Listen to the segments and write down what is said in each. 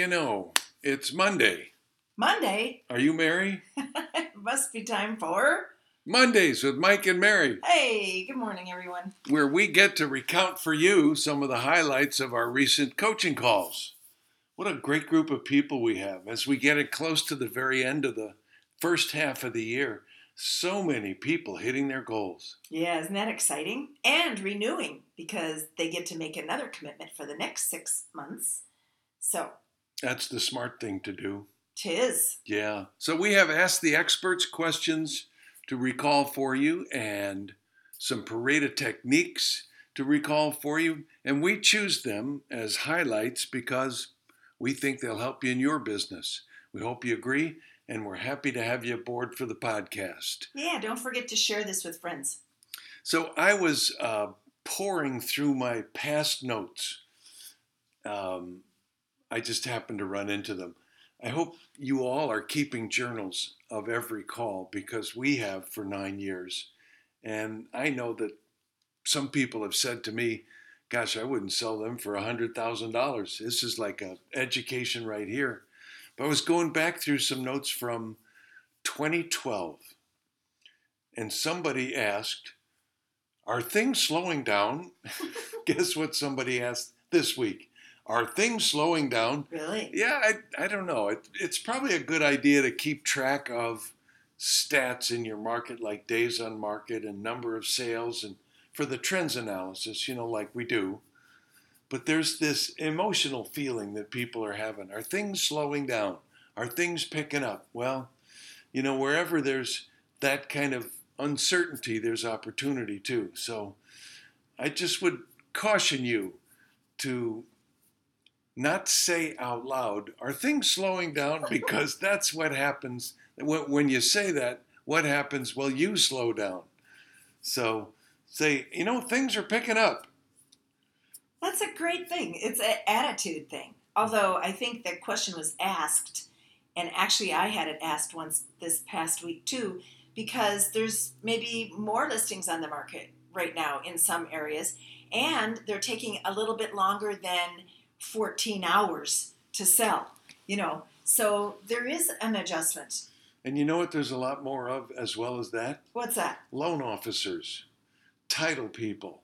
you know? It's Monday. Monday? Are you Mary? Must be time for. Mondays with Mike and Mary, Hey, good morning, everyone. where we get to recount for you some of the highlights of our recent coaching calls. What a great group of people we have as we get it close to the very end of the first half of the year. So many people hitting their goals. Yeah, isn't that exciting? And renewing because they get to make another commitment for the next six months. So, That's the smart thing to do. tis. Yeah. So we have asked the experts questions to recall for you and some Pareda techniques to recall for you. And we choose them as highlights because we think they'll help you in your business. We hope you agree, and we're happy to have you aboard for the podcast. Yeah, don't forget to share this with friends. So I was uh, pouring through my past notes. Um, I just happened to run into them. I hope you all are keeping journals of every call because we have for nine years. And I know that some people have said to me, Gosh, I wouldn't sell them for $100,000. This is like an education right here. But I was going back through some notes from 2012, and somebody asked, Are things slowing down? Guess what somebody asked this week? Are things slowing down? Really? Yeah, I, I don't know. It, it's probably a good idea to keep track of stats in your market, like days on market and number of sales, and for the trends analysis, you know, like we do. But there's this emotional feeling that people are having. Are things slowing down? Are things picking up? Well, you know, wherever there's that kind of uncertainty, there's opportunity too. So I just would caution you to not say out loud, are things slowing down? Because that's what happens when, when you say that. What happens? Well, you slow down. So say, you know, things are picking up. That's a great thing. It's an attitude thing. Although I think the question was asked, and actually I had it asked once this past week too, because there's maybe more listings on the market right now in some areas, and they're taking a little bit longer than 14 hours to sell, you know. So there is an adjustment. And you know what there's a lot more of as well as that? What's that? Loan officers, title people,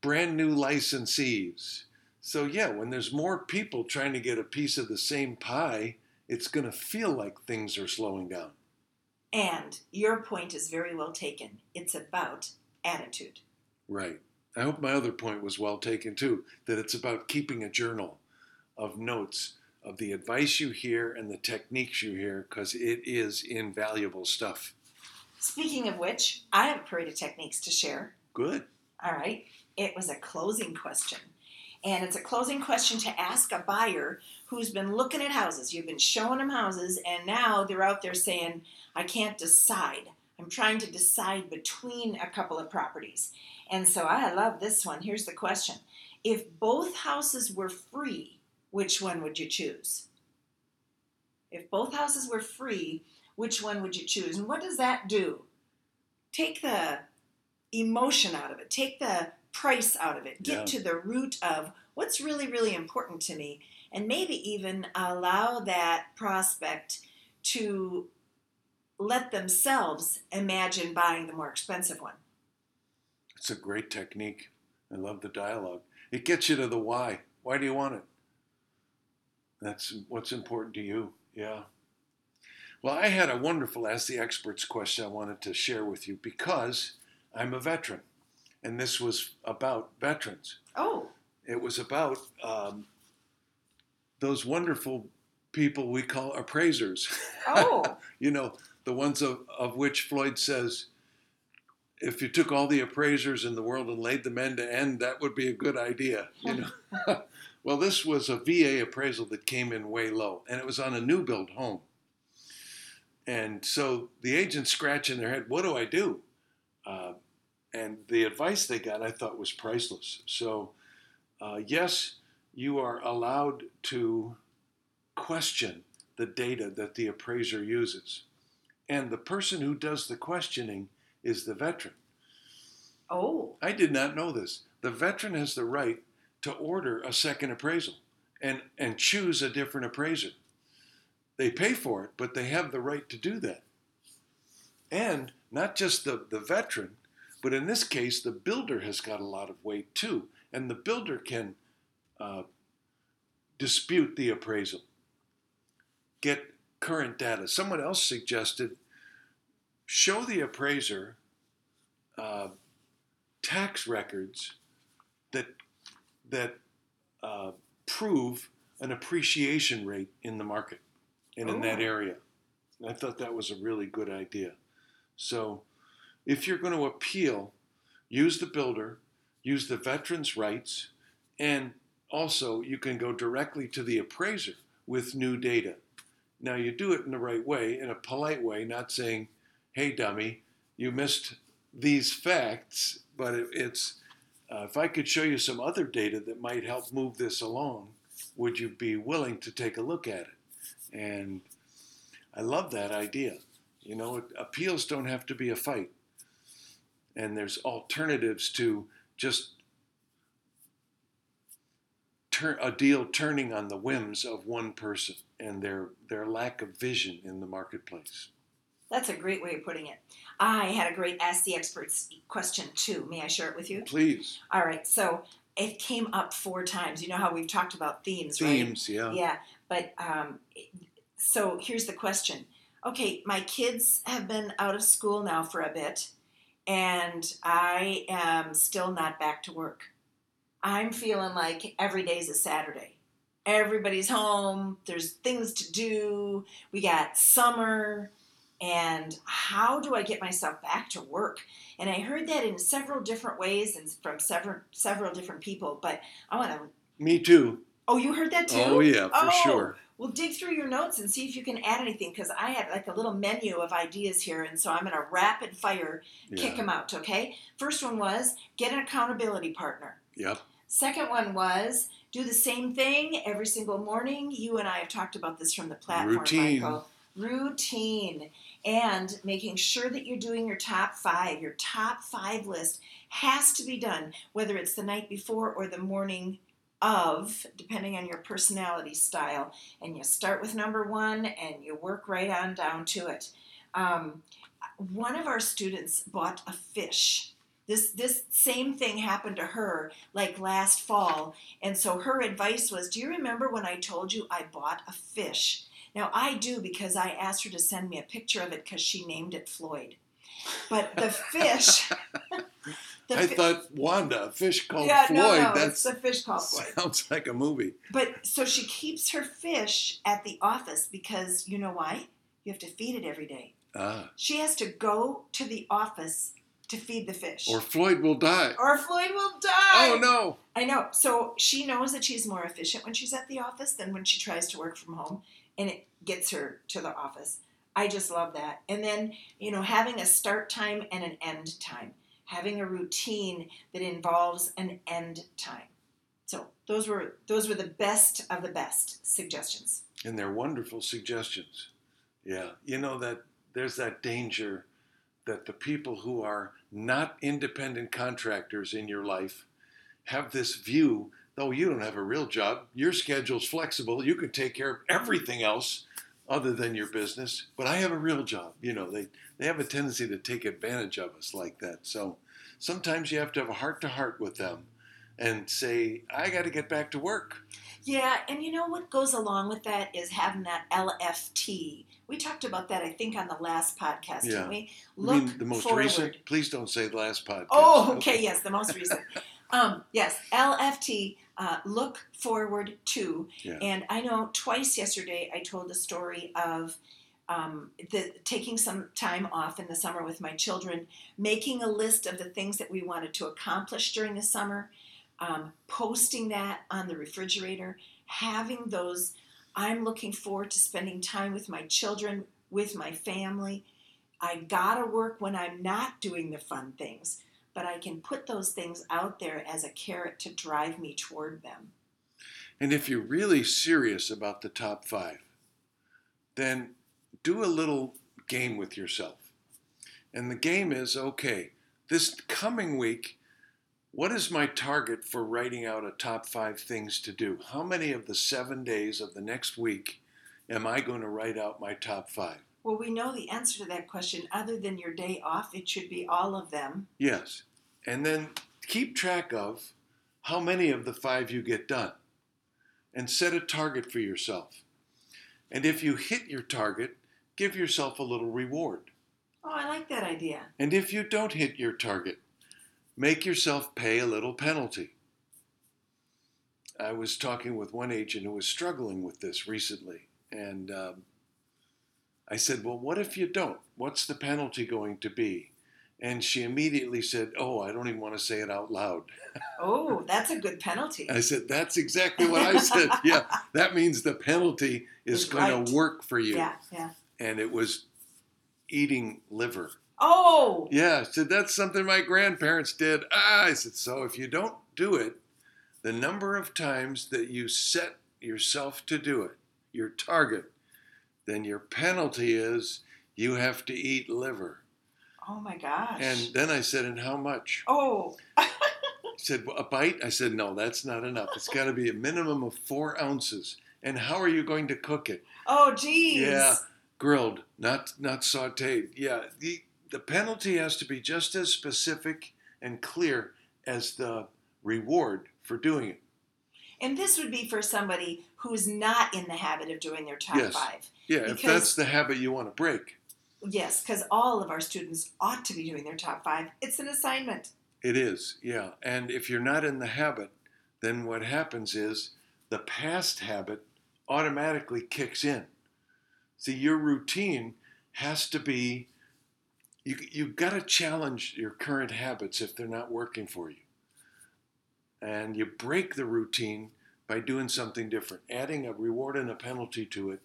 brand new licensees. So, yeah, when there's more people trying to get a piece of the same pie, it's going to feel like things are slowing down. And your point is very well taken. It's about attitude. Right. I hope my other point was well taken too that it's about keeping a journal of notes of the advice you hear and the techniques you hear because it is invaluable stuff. Speaking of which, I have a parade of techniques to share. Good. All right. It was a closing question. And it's a closing question to ask a buyer who's been looking at houses. You've been showing them houses, and now they're out there saying, I can't decide. I'm trying to decide between a couple of properties. And so I love this one. Here's the question If both houses were free, which one would you choose? If both houses were free, which one would you choose? And what does that do? Take the emotion out of it, take the price out of it, get Yeah. to the root of what's really, really important to me, and maybe even allow that prospect to let themselves imagine buying the more expensive one. It's a great technique. I love the dialogue. It gets you to the why. Why do you want it? That's what's important to you. Yeah. Well, I had a wonderful Ask the Experts question I wanted to share with you because I'm a veteran. And this was about veterans. Oh, It was about um, those wonderful people we call appraisers. oh, you know, the ones of, of which Floyd says, if you took all the appraisers in the world and laid them end to end, that would be a good idea. You know. well, this was a VA appraisal that came in way low, and it was on a new build home. And so the agent's scratching their head, what do I do? Uh, and the advice they got, I thought, was priceless. So, uh, yes, you are allowed to question the data that the appraiser uses. And the person who does the questioning is the veteran. oh, I did not know this. The veteran has the right to order a second appraisal. and and choose a different appraiser. They pay for it, but they have the right to do that. And not just the, the veteran, but in this case, the builder has got a lot of weight too. And the builder can uh, dispute the appraisal, get current data. Someone else suggested show the appraiser uh, tax records that that uh, prove an appreciation rate in the market and in that Oh. area. And I thought that was a really good idea. So, if you're going to appeal, use the builder, use the veteran's rights, and also you can go directly to the appraiser with new data. Now, you do it in the right way, in a polite way, not saying, hey, dummy, you missed these facts, but it, it's uh, if I could show you some other data that might help move this along, would you be willing to take a look at it? And I love that idea. You know, appeals don't have to be a fight, and there's alternatives to just turn a deal turning on the whims of one person and their their lack of vision in the marketplace. That's a great way of putting it. I had a great Ask the Experts question too. May I share it with you? Please, All right. So it came up four times. You know how we've talked about themes, right? themes, yeah. Yeah, but um, so here's the question. Okay, my kids have been out of school now for a bit, and I am still not back to work. I'm feeling like every day's a Saturday. Everybody's home, there's things to do, we got summer, and how do I get myself back to work? And I heard that in several different ways and from several several different people, but I want to Me too. Oh, you heard that too? Oh yeah, for Oh, sure. Well, dig through your notes and see if you can add anything because I have like a little menu of ideas here, and so I'm going to rapid fire kick them out. Okay. First one was get an accountability partner. Yep. Second one was do the same thing every single morning. You and I have talked about this from the platform, Routine. Michael. Routine. And making sure that you're doing your top five. Your top five list has to be done, whether it's the night before or the morning of, depending on your personality style. And you start with number one and you work right on down to it. Um, one of our students bought a fish. This this same thing happened to her like last fall, and so her advice was, "Do you remember when I told you I bought a fish?" Now I do because I asked her to send me a picture of it because she named it Floyd. But the fish, the I fi- thought Wanda, a fish called yeah, Floyd. no, no, that it's the fish called Floyd. sounds like a movie. But so she keeps her fish at the office because you know why? You have to feed it every day. Ah, She has to go to the office to feed the fish. or Floyd will die. Or Floyd will die. Oh no! I know. So she knows that she's more efficient when she's at the office than when she tries to work from home, and it gets her to the office. I just love that. And then, you know, having a start time and an end time, having a routine that involves an end time. So those were those were the best of the best suggestions. And they're wonderful suggestions. Yeah, you know that there's that danger that the people who are not independent contractors in your life have this view though you don't have a real job, your schedule's flexible, you can take care of everything else other than your business, but I have a real job. You know, they, they have a tendency to take advantage of us like that. So sometimes you have to have a heart to heart with them and say, I got to get back to work. Yeah, and you know what goes along with that is having that LFT. We talked about that, I think, on the last podcast, Yeah. didn't we? You Look mean the most forward. recent? Please don't say the last podcast. Oh, okay, yes, the most recent. um, yes, LFT, uh, look forward to. Yeah. And I know twice yesterday I told the story of um, the, taking some time off in the summer with my children, making a list of the things that we wanted to accomplish during the summer, um, posting that on the refrigerator, having those. I'm looking forward to spending time with my children, with my family. I gotta work when I'm not doing the fun things, but I can put those things out there as a carrot to drive me toward them. And if you're really serious about the top five, then do a little game with yourself. And the game is okay, this coming week, what is my target for writing out a top five things to do? How many of the seven days of the next week am I going to write out my top five? Well, we know the answer to that question. Other than your day off, it should be all of them. Yes. And then keep track of how many of the five you get done and set a target for yourself. And if you hit your target, give yourself a little reward. Oh, I like that idea. And if you don't hit your target, make yourself pay a little penalty. I was talking with one agent who was struggling with this recently, and um, I said, Well, what if you don't? What's the penalty going to be? And she immediately said, Oh, I don't even want to say it out loud. Oh, that's a good penalty. I said, That's exactly what I said. yeah, that means the penalty is going right. to work for you. Yeah, yeah. And it was eating liver. Oh, Yeah, I said, That's something my grandparents did. Ah, I said, So if you don't do it, the number of times that you set yourself to do it, your target, then your penalty is you have to eat liver. oh my gosh. And then I said, And how much? oh, He said, well, A bite? I said, No, that's not enough. It's got to be a minimum of four ounces. And how are you going to cook it? oh, geez. Yeah, grilled, not not sautéed. Yeah, the the penalty has to be just as specific and clear as the reward for doing it. And this would be for somebody who's not in the habit of doing their top Yes. five. Yeah, if that's the habit you want to break, Yes, because all of our students ought to be doing their top five. It's an assignment. it is. Yeah, and if you're not in the habit, then what happens is the past habit automatically kicks in. See, your routine has to be you you've got to challenge your current habits if they're not working for you. And you break the routine by doing something different, adding a reward and a penalty to it.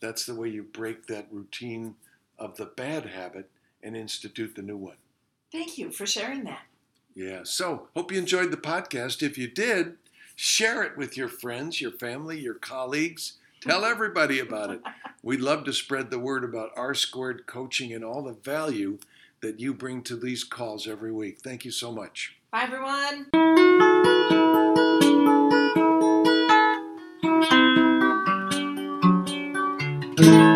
That's the way you break that routine of the bad habit and institute the new one. Thank you for sharing that. Yeah. So, hope you enjoyed the podcast. If you did, share it with your friends, your family, your colleagues. Tell everybody about it. We'd love to spread the word about R squared coaching and all the value that you bring to these calls every week. Thank you so much. Bye, everyone. Thank